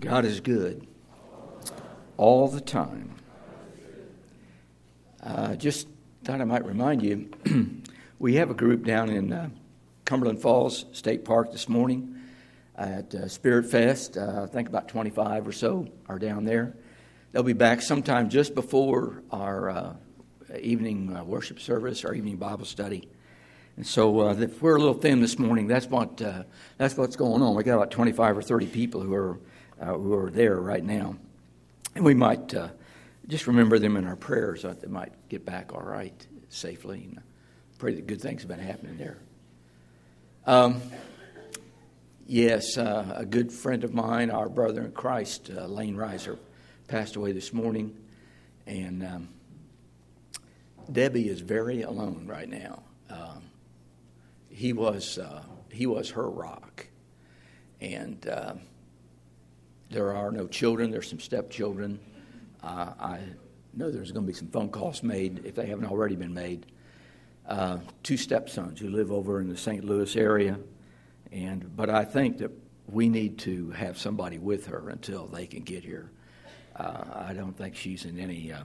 God is good all the time. Uh, just thought I might remind you we have a group down in uh, Cumberland Falls State Park this morning at uh, Spirit Fest. Uh, I think about 25 or so are down there. They'll be back sometime just before our uh, evening uh, worship service, our evening Bible study. And so uh, if we're a little thin this morning, that's what uh, that's what's going on. We got about 25 or 30 people who are uh, who are there right now, and we might uh, just remember them in our prayers that they might get back all right safely. And pray that good things have been happening there. Um, yes, uh, a good friend of mine, our brother in Christ, uh, Lane Reiser, passed away this morning, and um, Debbie is very alone right now. Um, he was uh, he was her rock, and uh, there are no children. There's some stepchildren. Uh, I know there's going to be some phone calls made if they haven't already been made. Uh, two stepsons who live over in the St. Louis area, and but I think that we need to have somebody with her until they can get here. Uh, I don't think she's in any. Uh,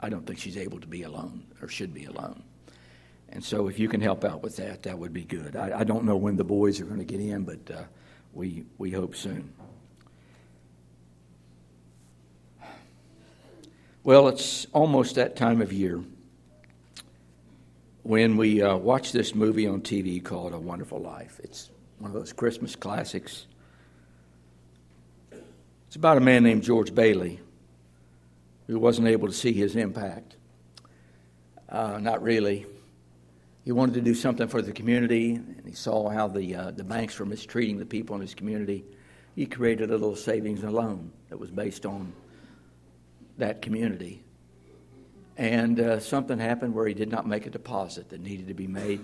I don't think she's able to be alone or should be alone. And so, if you can help out with that, that would be good. I, I don't know when the boys are going to get in, but uh, we we hope soon. Well, it's almost that time of year when we uh, watch this movie on TV called A Wonderful Life. It's one of those Christmas classics. It's about a man named George Bailey who wasn't able to see his impact. Uh, not really. He wanted to do something for the community, and he saw how the, uh, the banks were mistreating the people in his community. He created a little savings and loan that was based on that community. And uh, something happened where he did not make a deposit that needed to be made.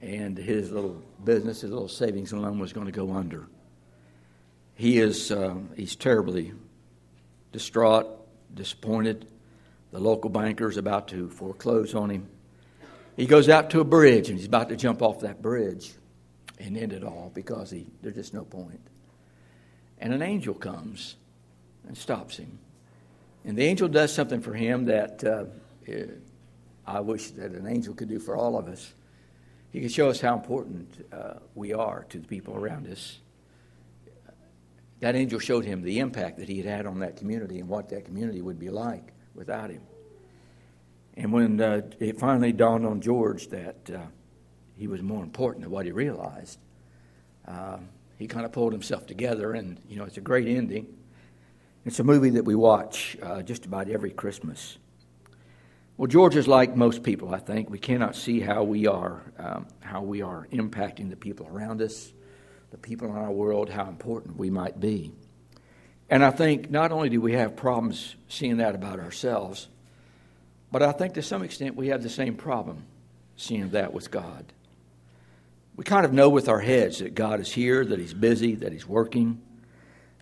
And his little business, his little savings loan was going to go under. He is uh, he's terribly distraught, disappointed. The local banker is about to foreclose on him. He goes out to a bridge and he's about to jump off that bridge and end it all because he, there's just no point. And an angel comes and stops him. And the angel does something for him that uh, I wish that an angel could do for all of us. He can show us how important uh, we are to the people around us. That angel showed him the impact that he had had on that community and what that community would be like without him. And when uh, it finally dawned on George that uh, he was more important than what he realized, uh, he kind of pulled himself together, and you know it's a great ending. It's a movie that we watch uh, just about every Christmas. Well, George is like most people, I think. We cannot see how we are, um, how we are impacting the people around us, the people in our world, how important we might be. And I think not only do we have problems seeing that about ourselves, but I think to some extent we have the same problem seeing that with God. We kind of know with our heads that God is here, that He's busy, that He's working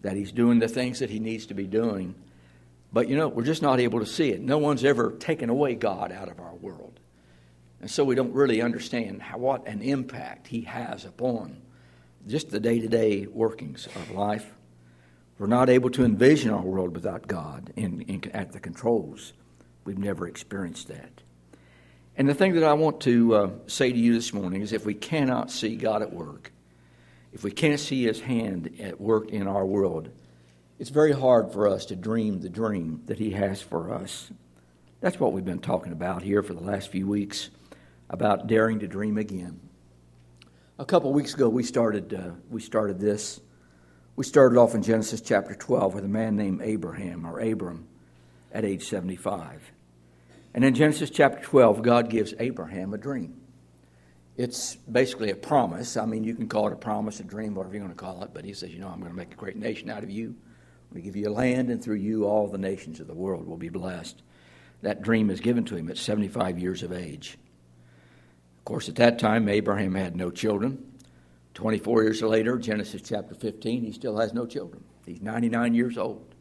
that he's doing the things that he needs to be doing. But you know, we're just not able to see it. No one's ever taken away God out of our world. And so we don't really understand how, what an impact he has upon just the day to day workings of life. We're not able to envision our world without God in, in, at the controls. We've never experienced that. And the thing that I want to uh, say to you this morning is if we cannot see God at work, if we can't see His hand at work in our world, it's very hard for us to dream the dream that He has for us. That's what we've been talking about here for the last few weeks about daring to dream again. A couple weeks ago, we started, uh, we started this. We started off in Genesis chapter 12 with a man named Abraham, or Abram, at age 75. And in Genesis chapter 12, God gives Abraham a dream it's basically a promise. I mean, you can call it a promise, a dream, whatever you're going to call it. But he says, you know, I'm going to make a great nation out of you. I'm going to give you a land, and through you, all the nations of the world will be blessed. That dream is given to him at 75 years of age. Of course, at that time, Abraham had no children. 24 years later, Genesis chapter 15, he still has no children. He's 99 years old.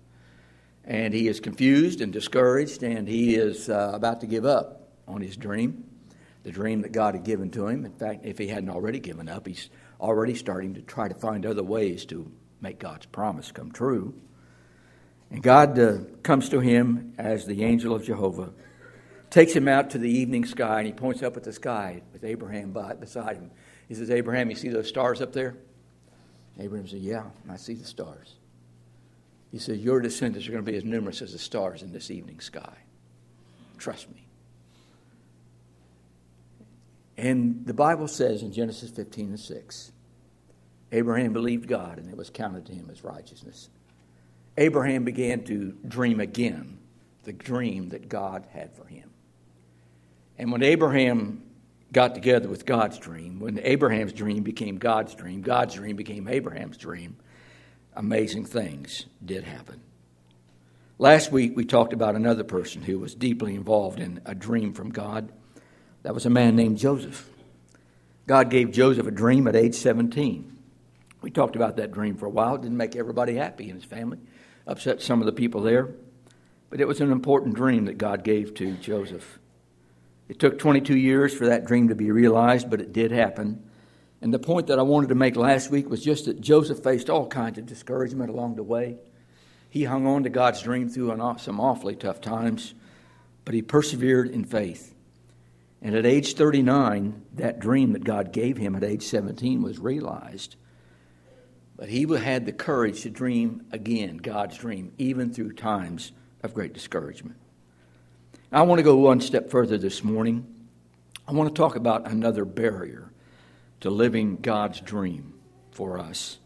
And he is confused and discouraged, and he is uh, about to give up on his dream the dream that God had given to him. In fact, if he hadn't already given up, he's already starting to try to find other ways to make God's promise come true. And God uh, comes to him as the angel of Jehovah, takes him out to the evening sky, and he points up at the sky with Abraham by, beside him. He says, Abraham, you see those stars up there? Abraham said, Yeah, I see the stars. He said, Your descendants are going to be as numerous as the stars in this evening sky. Trust me. And the Bible says in Genesis 15 and 6, Abraham believed God, and it was counted to him as righteousness. Abraham began to dream again the dream that God had for him. And when Abraham got together with God's dream, when Abraham's dream became God's dream, God's dream became Abraham's dream, amazing things did happen. Last week, we talked about another person who was deeply involved in a dream from God. That was a man named Joseph. God gave Joseph a dream at age 17. We talked about that dream for a while. It didn't make everybody happy in his family, upset some of the people there. But it was an important dream that God gave to Joseph. It took 22 years for that dream to be realized, but it did happen. And the point that I wanted to make last week was just that Joseph faced all kinds of discouragement along the way. He hung on to God's dream through an, some awfully tough times, but he persevered in faith. And at age 39, that dream that God gave him at age 17 was realized. But he had the courage to dream again God's dream, even through times of great discouragement. I want to go one step further this morning. I want to talk about another barrier to living God's dream for us.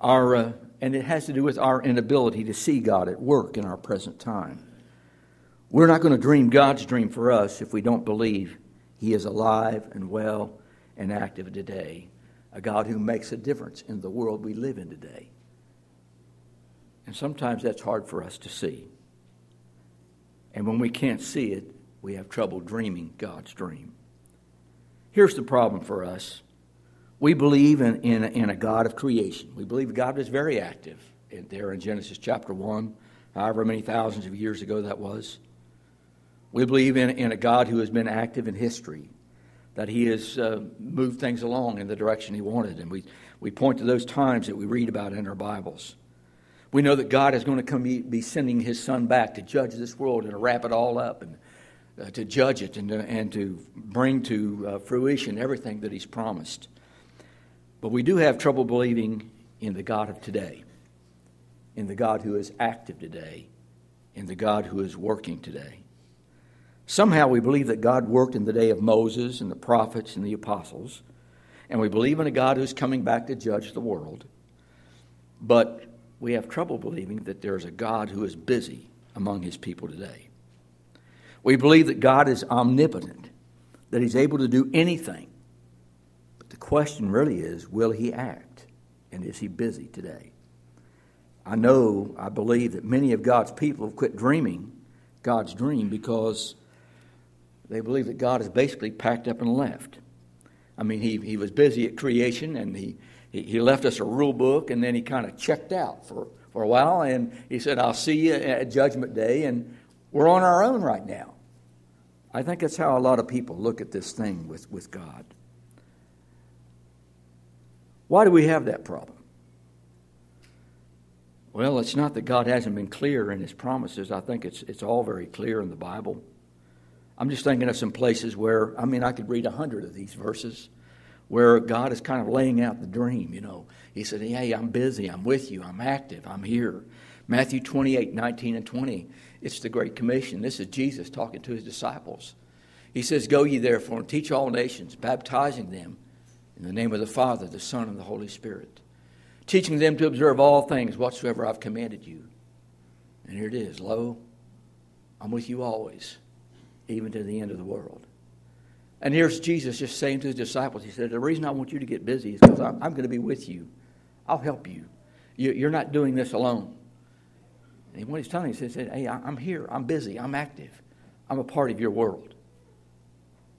Our, uh, and it has to do with our inability to see God at work in our present time. We're not going to dream God's dream for us if we don't believe He is alive and well and active today a God who makes a difference in the world we live in today. And sometimes that's hard for us to see. And when we can't see it, we have trouble dreaming God's dream. Here's the problem for us we believe in, in, in a God of creation. We believe God is very active there in Genesis chapter 1, however many thousands of years ago that was. We believe in, in a God who has been active in history that he has uh, moved things along in the direction he wanted. And we, we point to those times that we read about in our Bibles. We know that God is going to come be sending his son back to judge this world and to wrap it all up and uh, to judge it and to, and to bring to uh, fruition everything that he's promised. But we do have trouble believing in the God of today, in the God who is active today, in the God who is working today. Somehow we believe that God worked in the day of Moses and the prophets and the apostles, and we believe in a God who's coming back to judge the world. But we have trouble believing that there's a God who is busy among his people today. We believe that God is omnipotent, that he's able to do anything. But the question really is will he act? And is he busy today? I know, I believe that many of God's people have quit dreaming God's dream because they believe that God has basically packed up and left. I mean, he, he was busy at creation and he, he, he left us a rule book and then he kind of checked out for, for a while and he said, I'll see you at Judgment Day and we're on our own right now. I think that's how a lot of people look at this thing with, with God. Why do we have that problem? Well, it's not that God hasn't been clear in his promises. I think it's, it's all very clear in the Bible. I'm just thinking of some places where, I mean, I could read a hundred of these verses where God is kind of laying out the dream, you know. He said, Hey, I'm busy, I'm with you, I'm active, I'm here. Matthew 28, 19 and 20, it's the Great Commission. This is Jesus talking to his disciples. He says, Go ye therefore and teach all nations, baptizing them in the name of the Father, the Son, and the Holy Spirit, teaching them to observe all things whatsoever I've commanded you. And here it is Lo, I'm with you always even to the end of the world. And here's Jesus just saying to his disciples, He said, The reason I want you to get busy is because I'm, I'm going to be with you. I'll help you. you. are not doing this alone. And what he's telling you, he said, Hey, I'm here. I'm busy. I'm active. I'm a part of your world.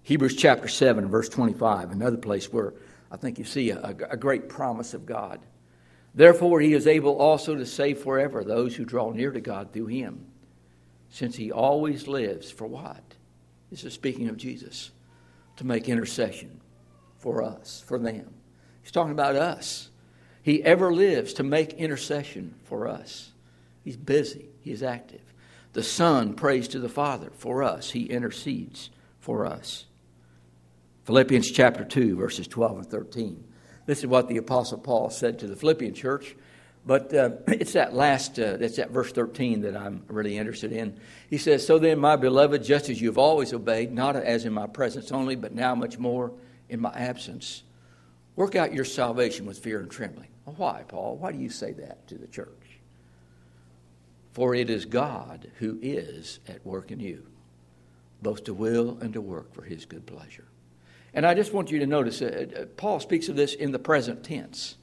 Hebrews chapter 7, verse 25, another place where I think you see a, a great promise of God. Therefore, he is able also to save forever those who draw near to God through him, since he always lives for what? This is speaking of Jesus to make intercession for us, for them. He's talking about us. He ever lives to make intercession for us. He's busy, He is active. The Son prays to the Father for us, He intercedes for us. Philippians chapter 2, verses 12 and 13. This is what the Apostle Paul said to the Philippian church. But uh, it's that last, uh, it's that verse 13 that I'm really interested in. He says, So then, my beloved, just as you've always obeyed, not as in my presence only, but now much more in my absence, work out your salvation with fear and trembling. Well, why, Paul? Why do you say that to the church? For it is God who is at work in you, both to will and to work for his good pleasure. And I just want you to notice, uh, uh, Paul speaks of this in the present tense.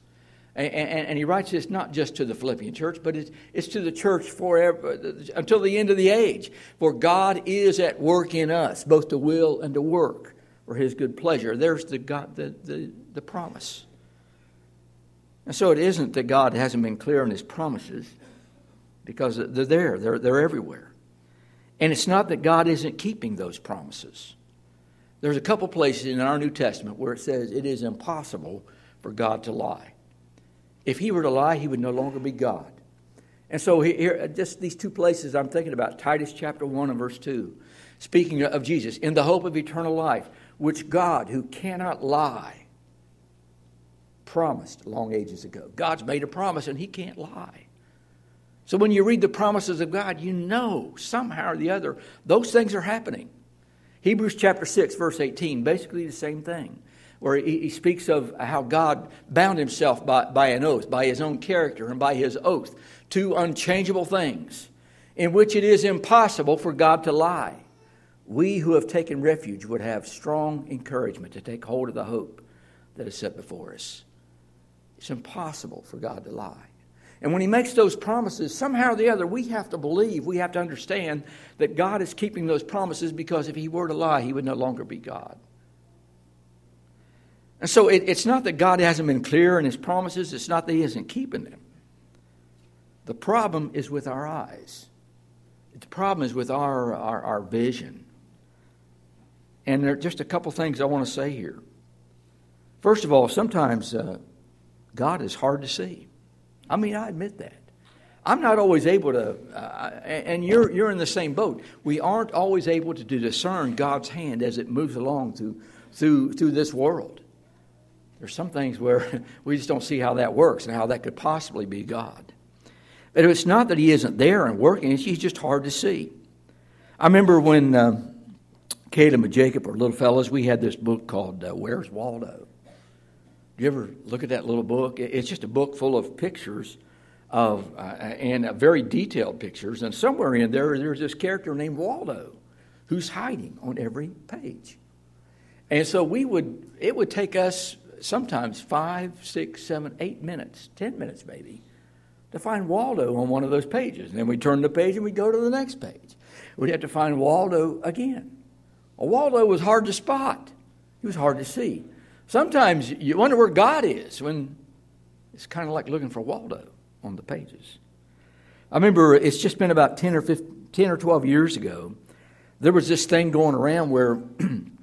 And, and, and, he writes this not just to the Philippian church, but it's, it's to the church forever, until the end of the age. For God is at work in us, both to will and to work for his good pleasure. There's the, God, the, the, the promise. And so it isn't that God hasn't been clear on his promises, because they're there, they're, they're everywhere. And it's not that God isn't keeping those promises. There's a couple places in our New Testament where it says it is impossible for God to lie. If he were to lie, he would no longer be God. And so here, just these two places I'm thinking about Titus chapter 1 and verse 2, speaking of Jesus, in the hope of eternal life, which God, who cannot lie, promised long ages ago. God's made a promise and he can't lie. So when you read the promises of God, you know somehow or the other those things are happening. Hebrews chapter 6, verse 18, basically the same thing, where he, he speaks of how God bound himself by, by an oath, by his own character, and by his oath to unchangeable things, in which it is impossible for God to lie. We who have taken refuge would have strong encouragement to take hold of the hope that is set before us. It's impossible for God to lie. And when he makes those promises, somehow or the other, we have to believe, we have to understand that God is keeping those promises because if he were to lie, he would no longer be God. And so it, it's not that God hasn't been clear in his promises, it's not that he isn't keeping them. The problem is with our eyes, the problem is with our, our, our vision. And there are just a couple things I want to say here. First of all, sometimes uh, God is hard to see. I mean, I admit that. I'm not always able to, uh, and you're, you're in the same boat. We aren't always able to discern God's hand as it moves along through, through, through this world. There's some things where we just don't see how that works and how that could possibly be God. But it's not that He isn't there and working, He's just hard to see. I remember when uh, Caleb and Jacob were little fellows, we had this book called uh, Where's Waldo? you ever look at that little book? It's just a book full of pictures of uh, and uh, very detailed pictures. And somewhere in there, there's this character named Waldo, who's hiding on every page. And so we would, it would take us sometimes five, six, seven, eight minutes, ten minutes maybe, to find Waldo on one of those pages. And then we turn the page and we go to the next page. We'd have to find Waldo again. Well, Waldo was hard to spot. He was hard to see. Sometimes you wonder where God is when it's kind of like looking for Waldo on the pages. I remember it's just been about 10 or 15, 10 or 12 years ago. There was this thing going around where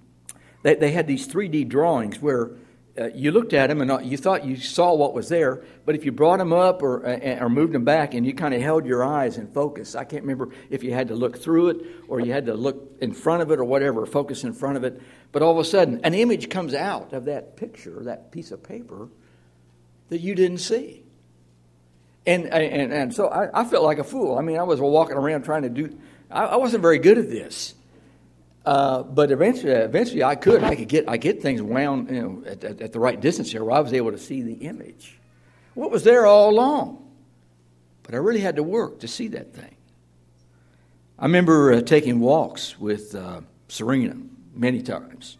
they, they had these 3D drawings where uh, you looked at them and uh, you thought you saw what was there, but if you brought them up or, uh, or moved them back and you kind of held your eyes in focus, I can't remember if you had to look through it or you had to look in front of it or whatever, focus in front of it, but all of a sudden an image comes out of that picture, that piece of paper that you didn't see. And, and, and so I, I felt like a fool. I mean, I was walking around trying to do, I, I wasn't very good at this. Uh, but eventually, eventually, I could. I could get I get things wound you know, at, at, at, the right distance here, where I was able to see the image. What was there all along? But I really had to work to see that thing. I remember uh, taking walks with uh, Serena many times,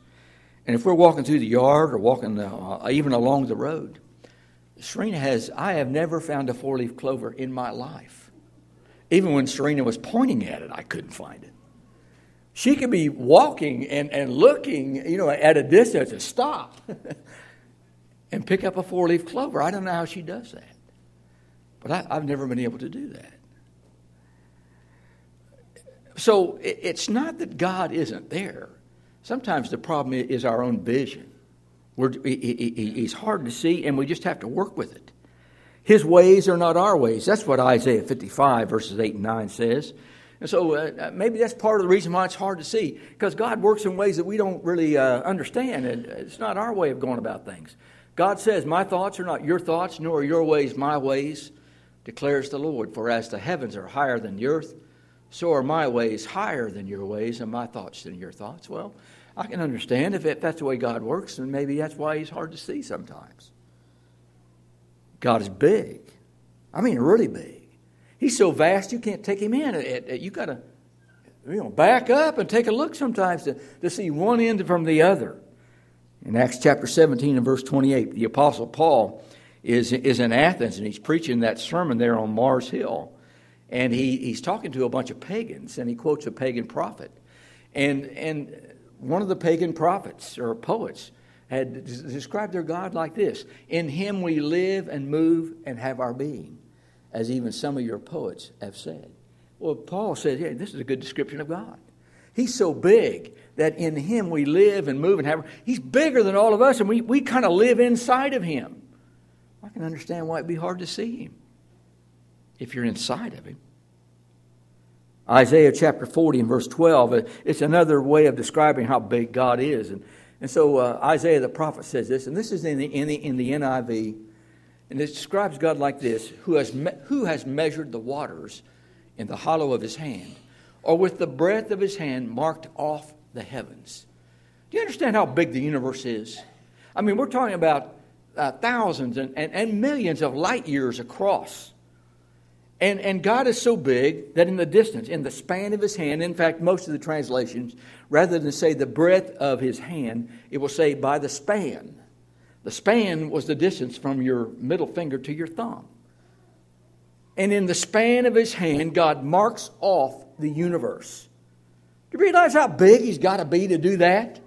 and if we're walking through the yard or walking uh, even along the road, Serena has. I have never found a four-leaf clover in my life. Even when Serena was pointing at it, I couldn't find it. She could be walking and, and looking, you know, at a distance to stop and pick up a four leaf clover. I don't know how she does that. But I, have never been able to do that. So it's not that God isn't there. Sometimes the problem is our own vision. We're, he's hard to see, and we just have to work with it. His ways are not our ways. That's what Isaiah 55, verses 8 and 9 says. And so uh, uh, maybe that's part of the reason why it's hard to see, because God works in ways that we don't really uh, understand, and it's not our way of going about things. God says, My thoughts are not your thoughts, nor are your ways my ways, declares the Lord. For as the heavens are higher than the earth, so are my ways higher than your ways, and my thoughts than your thoughts. Well, I can understand if, that's the way God works, and maybe that's why He's hard to see sometimes. God is big. I mean, really big. He's so vast you can't take him in. You got to you know, back up and take a look sometimes to, to see one end from the other. In Acts chapter 17 and verse 28, the Apostle Paul is, is in Athens and he's preaching that sermon there on Mars Hill. And he, he's talking to a bunch of pagans and he quotes a pagan prophet. And, and one of the pagan prophets or poets had described their God like this In him we live and move and have our being as even some of your poets have said. Well, Paul says, yeah, this is a good description of God. He's so big that in him we live and move and have. He's bigger than all of us, and we, we kind of live inside of him. I can understand why it'd be hard to see him if you're inside of him. Isaiah chapter 40 and verse 12, uh, it's another way of describing how big God is. And, and so uh, Isaiah the prophet says this, and this is in the, in the, in the NIV. And it describes God like this who has, me- who has measured the waters in the hollow of his hand, or with the breadth of his hand marked off the heavens. Do you understand how big the universe is? I mean, we're talking about uh, thousands and, and, and millions of light years across. And, and God is so big that in the distance, in the span of his hand, in fact, most of the translations, rather than say the breadth of his hand, it will say by the span. The span was the distance from your middle finger to your thumb. And in the span of his hand, God marks off the universe. Do you realize how big he's got to be to do that?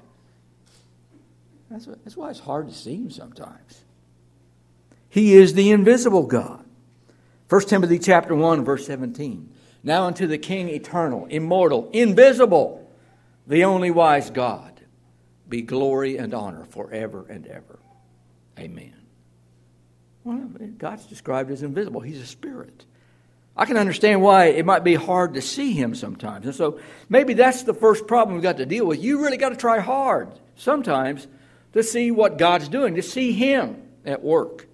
That's, why it's hard to see him sometimes. He is the invisible God. 1 Timothy chapter 1, verse 17. Now unto the King eternal, immortal, invisible, the only wise God, be glory and honor forever and ever. Amen. Well, God's described as invisible. He's a spirit. I can understand why it might be hard to see him sometimes. And so maybe that's the first problem we've got to deal with. You really got to try hard sometimes to see what God's doing, to see him at work.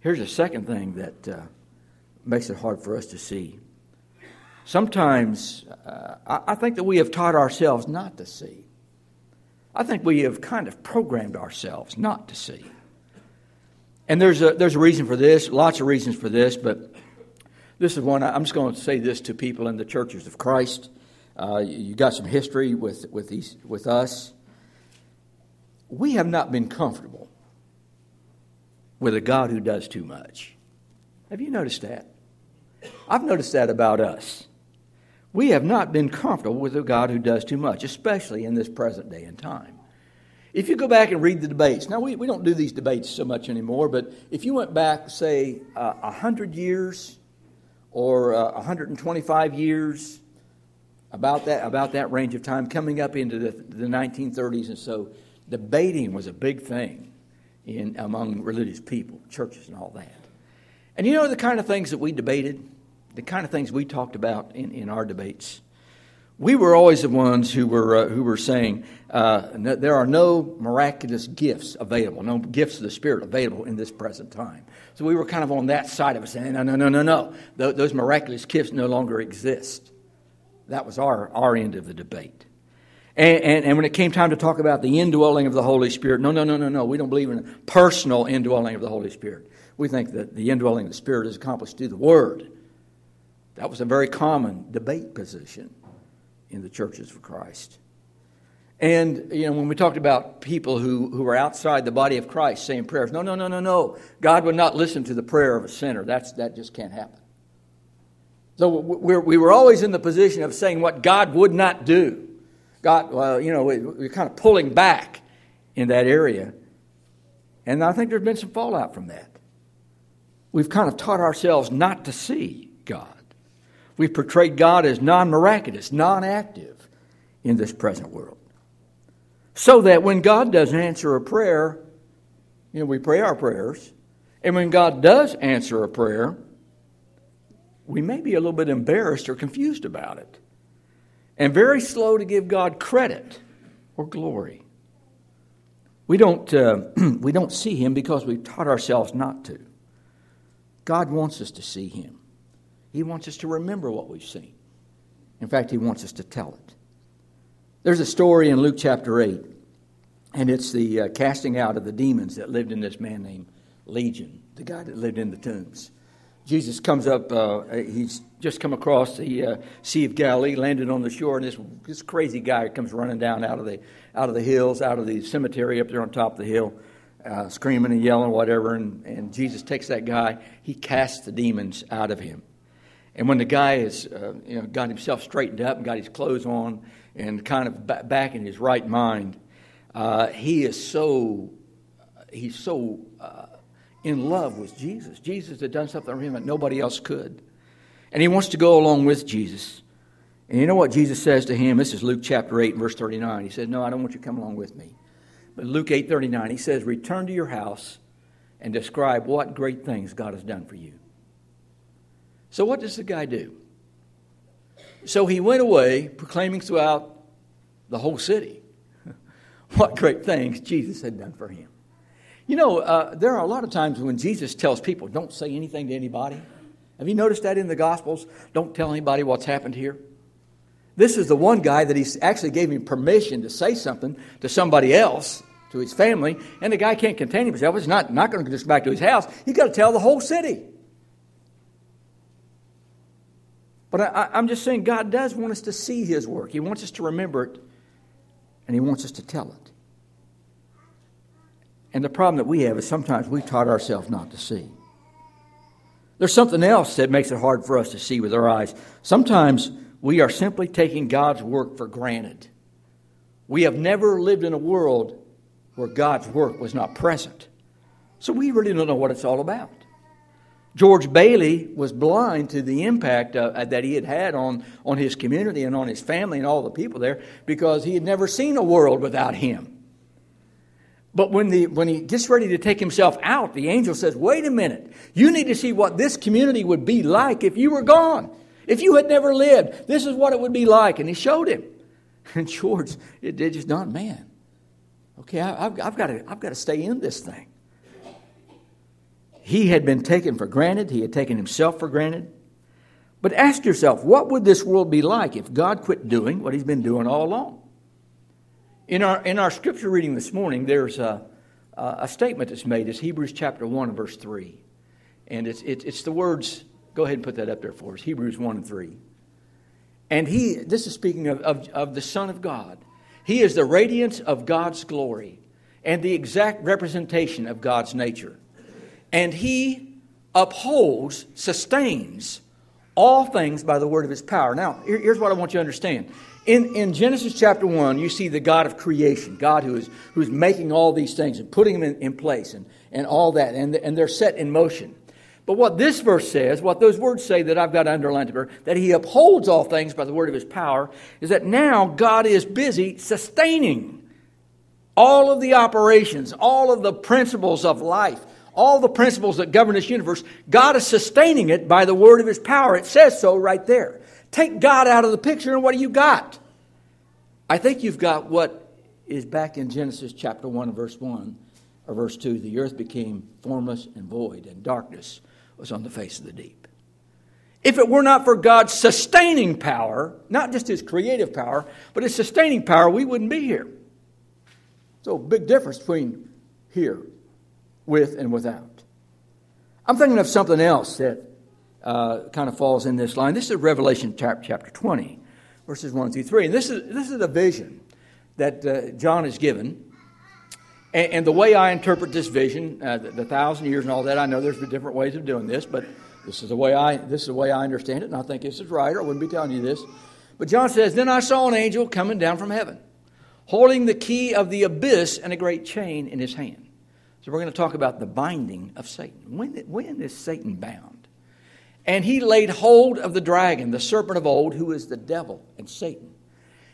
Here's a second thing that uh, makes it hard for us to see. Sometimes uh, I think that we have taught ourselves not to see. I think we have kind of programmed ourselves not to see. And there's a, there's a reason for this, lots of reasons for this, but this is one. I'm just going to say this to people in the churches of Christ. Uh, you got some history with, with, these, with us. We have not been comfortable with a God who does too much. Have you noticed that? I've noticed that about us. We have not been comfortable with a God who does too much, especially in this present day and time. If you go back and read the debates, now we, we don't do these debates so much anymore, but if you went back, say, uh, 100 years or uh, 125 years, about that, about that range of time, coming up into the, the 1930s and so, debating was a big thing in, among religious people, churches, and all that. And you know the kind of things that we debated? The kind of things we talked about in, in our debates. We were always the ones who were, uh, who were saying uh, no, there are no miraculous gifts available, no gifts of the Spirit available in this present time. So we were kind of on that side of it, saying, no, no, no, no, no. Th- those miraculous gifts no longer exist. That was our, our end of the debate. And, and, and, when it came time to talk about the indwelling of the Holy Spirit, no, no, no, no, no. We don't believe in a personal indwelling of the Holy Spirit. We think that the indwelling of the Spirit is accomplished through the Word. That was a very common debate position in the churches of Christ. And, you know, when we talked about people who, who were outside the body of Christ saying prayers, no, no, no, no, no. God would not listen to the prayer of a sinner. That's, that just can't happen. So we're, we were always in the position of saying what God would not do. God, well, you know, we're kind of pulling back in that area. And I think there's been some fallout from that. We've kind of taught ourselves not to see God. We've portrayed God as non miraculous, non active in this present world. So that when God doesn't answer a prayer, you know, we pray our prayers, And when God does answer a prayer, we may be a little bit embarrassed or confused about it, and very slow to give God credit or glory. We don't, uh, we don't see Him because we've taught ourselves not to. God wants us to see Him, He wants us to remember what we've seen. In fact, He wants us to tell it. There's a story in Luke chapter 8, and it's the uh, casting out of the demons that lived in this man named Legion, the guy that lived in the tombs. Jesus comes up, uh, he's just come across the uh, Sea of Galilee, landed on the shore, and this, this crazy guy comes running down out of, the, out of the hills, out of the cemetery up there on top of the hill, uh, screaming and yelling, whatever. And, and Jesus takes that guy, he casts the demons out of him. And when the guy has uh, you know, got himself straightened up and got his clothes on and kind of back in his right mind, uh, he is so he's so uh, in love with Jesus. Jesus had done something for him that nobody else could, and he wants to go along with Jesus. And you know what Jesus says to him? This is Luke chapter eight, verse thirty-nine. He said, "No, I don't want you to come along with me." But Luke eight thirty-nine, he says, "Return to your house and describe what great things God has done for you." So, what does the guy do? So he went away, proclaiming throughout the whole city what great things Jesus had done for him. You know, uh, there are a lot of times when Jesus tells people, don't say anything to anybody. Have you noticed that in the Gospels? Don't tell anybody what's happened here. This is the one guy that he actually gave him permission to say something to somebody else, to his family, and the guy can't contain himself. He's not, not going to just back to his house. He's got to tell the whole city. But I, I'm just saying, God does want us to see His work. He wants us to remember it, and He wants us to tell it. And the problem that we have is sometimes we've taught ourselves not to see. There's something else that makes it hard for us to see with our eyes. Sometimes we are simply taking God's work for granted. We have never lived in a world where God's work was not present. So we really don't know what it's all about. George Bailey was blind to the impact uh, that he had had on, on his community and on his family and all the people there because he had never seen a world without him. But when, the, when he gets ready to take himself out, the angel says, Wait a minute. You need to see what this community would be like if you were gone. If you had never lived, this is what it would be like. And he showed him. And George, it, it just dawned, man, okay, I, I've, I've, I've got to stay in this thing. He had been taken for granted, he had taken himself for granted. But ask yourself, what would this world be like if God quit doing what he's been doing all along? In our, in our scripture reading this morning, there's a, a statement that's made. It's Hebrews chapter 1 verse 3. And it's, it's, it's the words, go ahead and put that up there for us Hebrews 1 and 3. And he, this is speaking of, of, of the Son of God. He is the radiance of God's glory and the exact representation of God's nature and he upholds, sustains all things by the word of his power. Now, here's what I want you to understand. In, in Genesis chapter 1, you see the God of creation, God who is, who's making all these things and putting them in, in place and, and all that, and, and they're set in motion. But what this verse says, what those words say that I've got underlined here, that he upholds all things by the word of his power, is that now God is busy sustaining all of the operations, all of the principles of life, all the principles that govern this universe, God is sustaining it by the word of his power. It says so right there. Take God out of the picture, and what do you got? I think you've got what is back in Genesis chapter 1 verse 1 or verse 2 the earth became formless and void, and darkness was on the face of the deep. If it were not for God's sustaining power, not just his creative power, but his sustaining power, we wouldn't be here. So, big difference between here with and without. I'm thinking of something else that uh, kind of falls in this line. This is Revelation chapter 20, verses 1 through 3. And this is, this is a vision that uh, John is given. And, and, the way I interpret this vision, uh, the, the, thousand years and all that, I know there's different ways of doing this, but this is the way I, this is the way I understand it, and I think this is right, or I wouldn't be telling you this. But John says, Then I saw an angel coming down from heaven, holding the key of the abyss and a great chain in his hand. So we're going to talk about the binding of Satan. When, when is Satan bound? And he laid hold of the dragon, the serpent of old, who is the devil and Satan,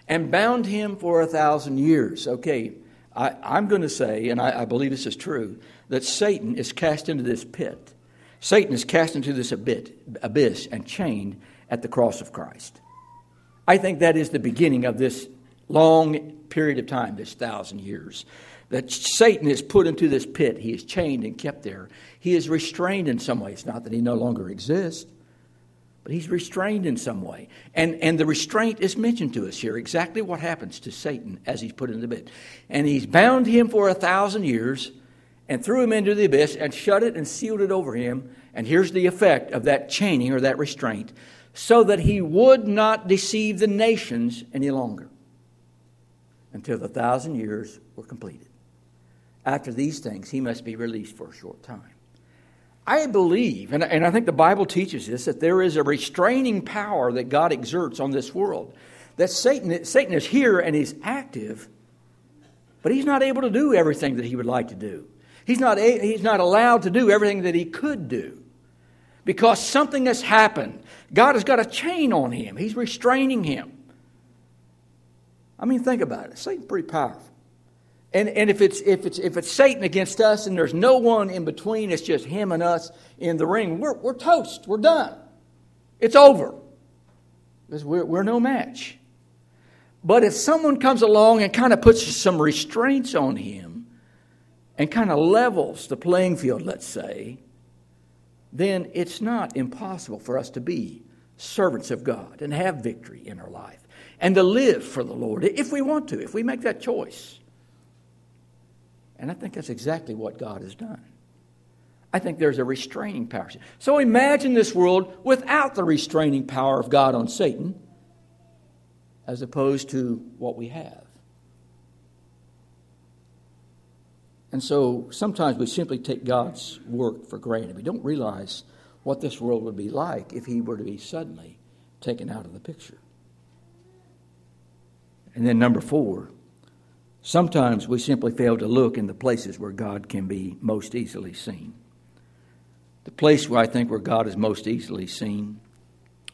and bound him for a thousand years. Okay, I, am going to say, and I, I believe this is true, that Satan is cast into this pit. Satan is cast into this abyss and chained at the cross of Christ. I think that is the beginning of this long period of time, this thousand years, that Satan is put into this pit. He is chained and kept there. He is restrained in some way. It's not that he no longer exists, but he's restrained in some way. And, and the restraint is mentioned to us here exactly what happens to Satan as he's put in the pit. And he's bound him for a thousand years and threw him into the abyss and shut it and sealed it over him. And here's the effect of that chaining or that restraint so that he would not deceive the nations any longer until the thousand years were completed. After these things, he must be released for a short time. I believe, and, and I think the Bible teaches this, that there is a restraining power that God exerts on this world. That Satan, Satan is here and he's active, but he's not able to do everything that he would like to do. He's not, he's not allowed to do everything that he could do because something has happened. God has got a chain on him, he's restraining him. I mean, think about it. Satan's pretty powerful. And, and if, it's, if, it's, if it's Satan against us and there's no one in between, it's just him and us in the ring, we're, we're toast. We're done. It's over. Because we're, we're no match. But if someone comes along and kind of puts some restraints on him and kind of levels the playing field, let's say, then it's not impossible for us to be servants of God and have victory in our life and to live for the Lord if we want to, if we make that choice. And I think that's exactly what God has done. I think there's a restraining power. So imagine this world without the restraining power of God on Satan as opposed to what we have. And so sometimes we simply take God's work for granted. We don't realize what this world would be like if He were to be suddenly taken out of the picture. And then, number four, Sometimes we simply fail to look in the places where God can be most easily seen. The place where I think where God is most easily seen,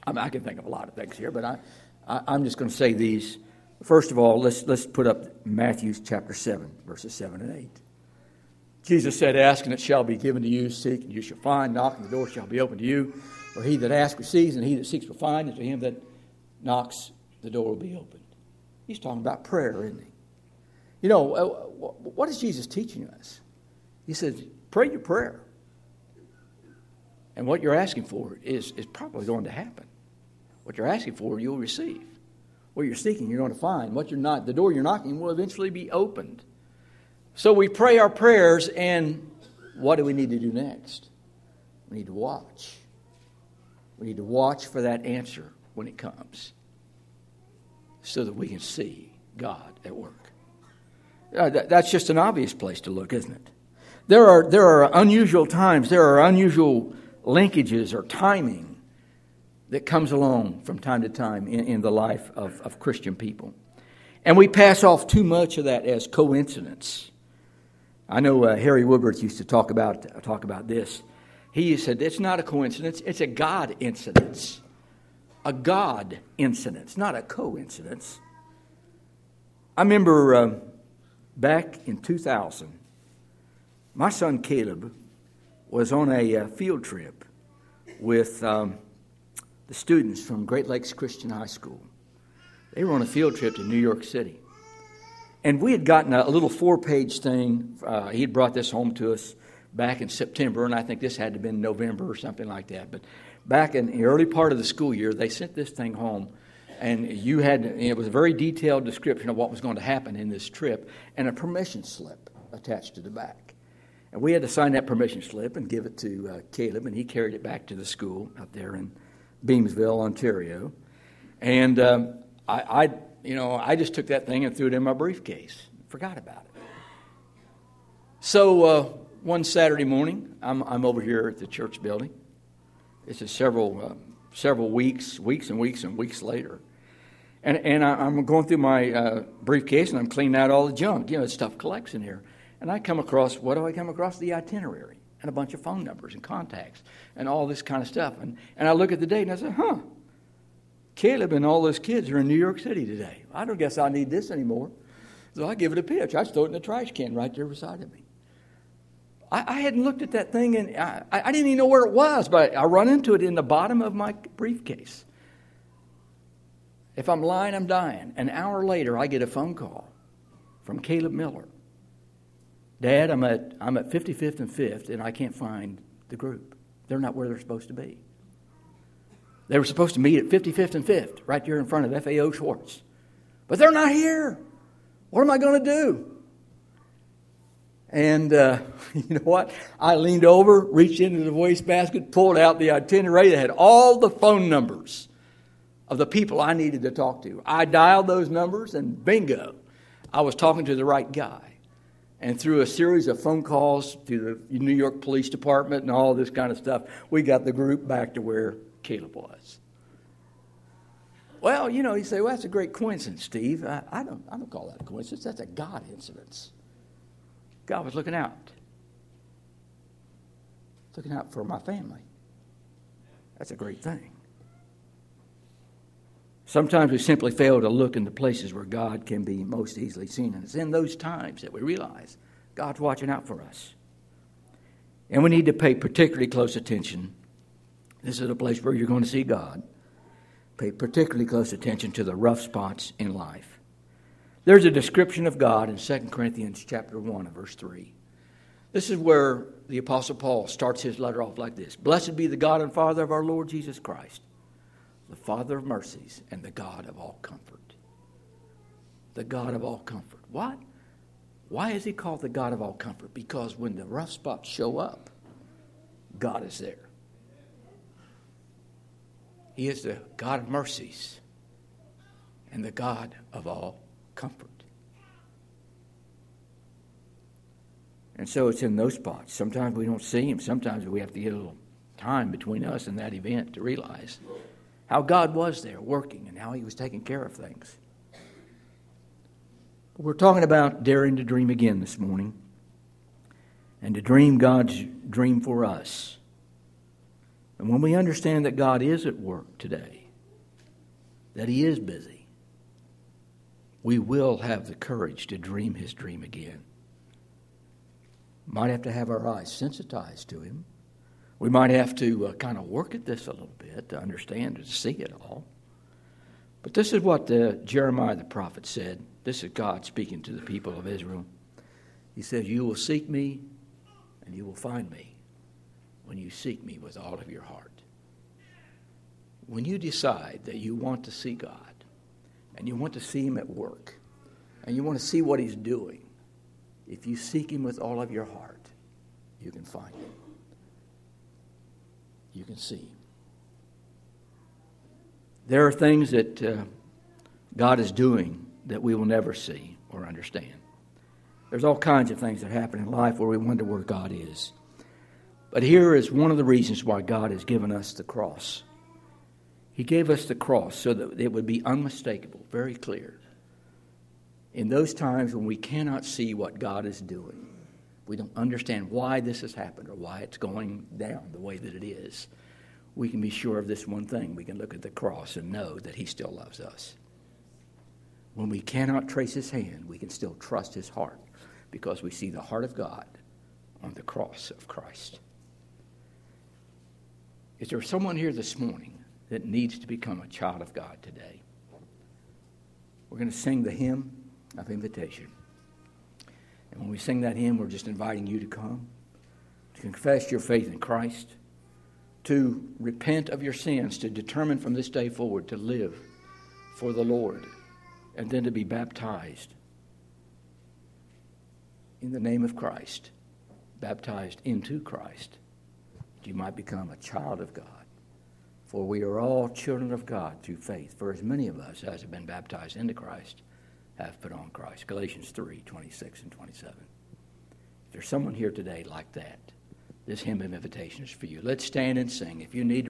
I, mean, I can think of a lot of things here, but I, I, am just going to say these. First of all, let's, let's put up Matthew chapter 7, verses 7 and 8. Jesus said, Ask and it shall be given to you, seek and you shall find, knock and the door shall be opened to you. For he that asks receives, and he that seeks will find, and to him that knocks the door will be opened. He's talking about prayer, isn't he? You know, uh, what is Jesus teaching us? He says, pray your prayer. And what you're asking for is, is probably going to happen. What you're asking for, you'll receive. What you're seeking, you're going to find. What you're not, the door you're knocking will eventually be opened. So we pray our prayers, and what do we need to do next? We need to watch. We need to watch for that answer when it comes so that we can see God at work. Uh, that's just an obvious place to look, isn't it? There are, there are unusual times, there are unusual linkages or timing that comes along from time to time in, in the life of, of Christian people. And we pass off too much of that as coincidence. I know uh, Harry Woodworth used to talk about, talk about this. He said, It's not a coincidence, it's a God incidence. A God incidence, not a coincidence. I remember. Uh, back in 2000, my son Caleb was on a uh, field trip with um, the students from Great Lakes Christian High School. They were on a field trip to New York City. And we had gotten a, little four page thing. Uh, he had brought this home to us back in September, and I think this had to have been November or something like that. But back in the early part of the school year, they sent this thing home and you had it was a very detailed description of what was going to happen in this trip and a permission slip attached to the back. And we had to sign that permission slip and give it to uh, caleb and he carried it back to the school out there in beamsville ontario. And um, I, I, you know i just took that thing and threw it in my briefcase forgot about it. So uh, one saturday morning I'm, I'm over here at the church building. This is several uh, several weeks, weeks and weeks and weeks later. And, and I, am going through my uh, briefcase and I'm cleaning out all the junk. You know, it's stuff collects in here. And I come across, what do I come across? The itinerary and a bunch of phone numbers and contacts and all this kind of stuff. And, and I look at the date and I say, huh, Caleb and all those kids are in New York City today. I don't guess I need this anymore. So I give it a pitch. I throw it in the trash can right there beside me. I, I hadn't looked at that thing, and I, I didn't even know where it was, but I run into it in the bottom of my briefcase. If I'm lying, I'm dying. An hour later, I get a phone call from Caleb Miller. Dad, I'm at, I'm at 55th and 5th, and I can't find the group. They're not where they're supposed to be. They were supposed to meet at 55th and 5th, right here in front of FAO Schwarz. But they're not here. What am I going to do? And uh, you know what? I leaned over, reached into the wastebasket, pulled out the itinerary that had all the phone numbers of the people I needed to talk to. I dialed those numbers, and bingo, I was talking to the right guy. And through a series of phone calls to the New York Police Department and all this kind of stuff, we got the group back to where Caleb was. Well, you know, you say, well, that's a great coincidence, Steve. I, I, don't, I don't call that a coincidence. That's a God incidence. God was looking out, looking out for my family. That's a great thing. Sometimes we simply fail to look in the places where God can be most easily seen. And it's in those times that we realize God's watching out for us. And we need to pay particularly close attention. This is a place where you're going to see God. Pay particularly close attention to the rough spots in life. There's a description of God in 2 Corinthians chapter 1 verse 3. This is where the apostle Paul starts his letter off like this. Blessed be the God and Father of our Lord Jesus Christ the Father of mercies and the God of all comfort. The God of all comfort. Why? Why is he called the God of all comfort? Because when the rough spots show up, God is there. He is the God of mercies and the God of all comfort. And so it's in those spots. Sometimes we don't see him. Sometimes we have to get a little time between us and that event to realize how God was there working and how He was taking care of things. We're talking about daring to dream again this morning and to dream God's dream for us. And when we understand that God is at work today, that He is busy, we will have the courage to dream His dream again. Might have to have our eyes sensitized to Him we might have to uh, kind of work at this a little bit to understand and see it all. But this is what the, Jeremiah the prophet said. This is God speaking to the people of Israel. He says, You will seek me and you will find me when you seek me with all of your heart. When you decide that you want to see God and you want to see Him at work and you want to see what He's doing, if you seek Him with all of your heart, you can find Him you can see. There are things that uh, God is doing that we will never see or understand. There's all kinds of things that happen in life where we wonder where God is. But here is one of the reasons why God has given us the cross. He gave us the cross so that it would be unmistakable, very clear. In those times when we cannot see what God is doing, we don't understand why this has happened or why it's going down the way that it is, we can be sure of this one thing. We can look at the cross and know that He still loves us. When we cannot trace His hand, we can still trust His heart because we see the heart of God on the cross of Christ. Is there someone here this morning that needs to become a child of God today? We're going to sing the hymn of invitation. And when we sing that hymn, we're just inviting you to come, to confess your faith in Christ, to repent of your sins, to determine from this day forward to live for the Lord, and then to be baptized in the name of Christ, baptized into Christ, that you might become a child of God. For we are all children of God through faith. For as many of us as have been baptized into Christ, have put on Christ. Galatians 3 26 and 27. If there's someone here today like that, this hymn of invitation is for you. Let's stand and sing. If you need